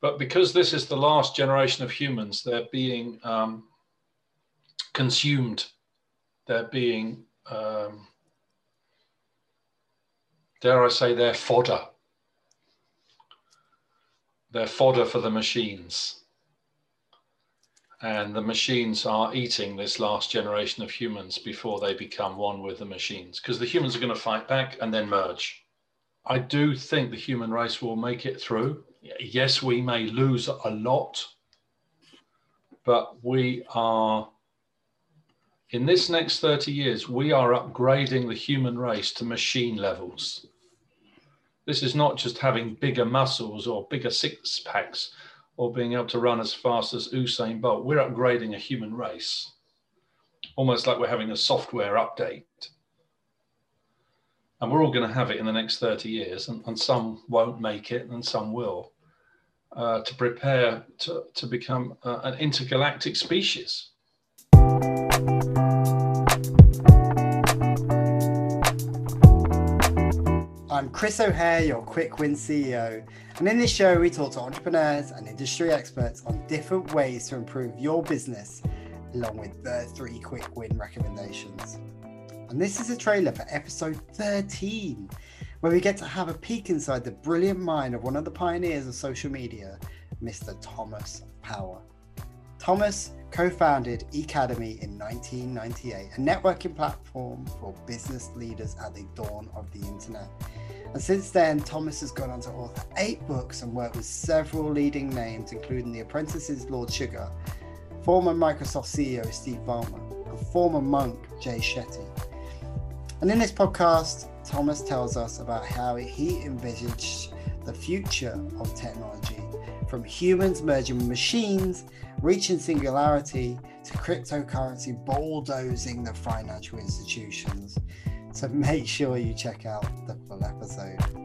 But because this is the last generation of humans, they're being um, consumed. They're being, um, dare I say, they're fodder. They're fodder for the machines. And the machines are eating this last generation of humans before they become one with the machines, because the humans are going to fight back and then merge. I do think the human race will make it through. Yes, we may lose a lot, but we are, in this next 30 years, we are upgrading the human race to machine levels. This is not just having bigger muscles or bigger six packs or being able to run as fast as Usain Bolt. We're upgrading a human race, almost like we're having a software update. And we're all going to have it in the next 30 years, and, and some won't make it, and some will, uh, to prepare to, to become uh, an intergalactic species. I'm Chris O'Hare, your Quick Win CEO. And in this show, we talk to entrepreneurs and industry experts on different ways to improve your business, along with the three quick win recommendations. And this is a trailer for episode 13, where we get to have a peek inside the brilliant mind of one of the pioneers of social media, Mr. Thomas Power. Thomas co founded Ecademy in 1998, a networking platform for business leaders at the dawn of the internet. And since then, Thomas has gone on to author eight books and worked with several leading names, including The Apprentice's Lord Sugar, former Microsoft CEO Steve Ballmer, and former monk Jay Shetty. And in this podcast, Thomas tells us about how he envisaged the future of technology from humans merging with machines, reaching singularity, to cryptocurrency bulldozing the financial institutions. So make sure you check out the full episode.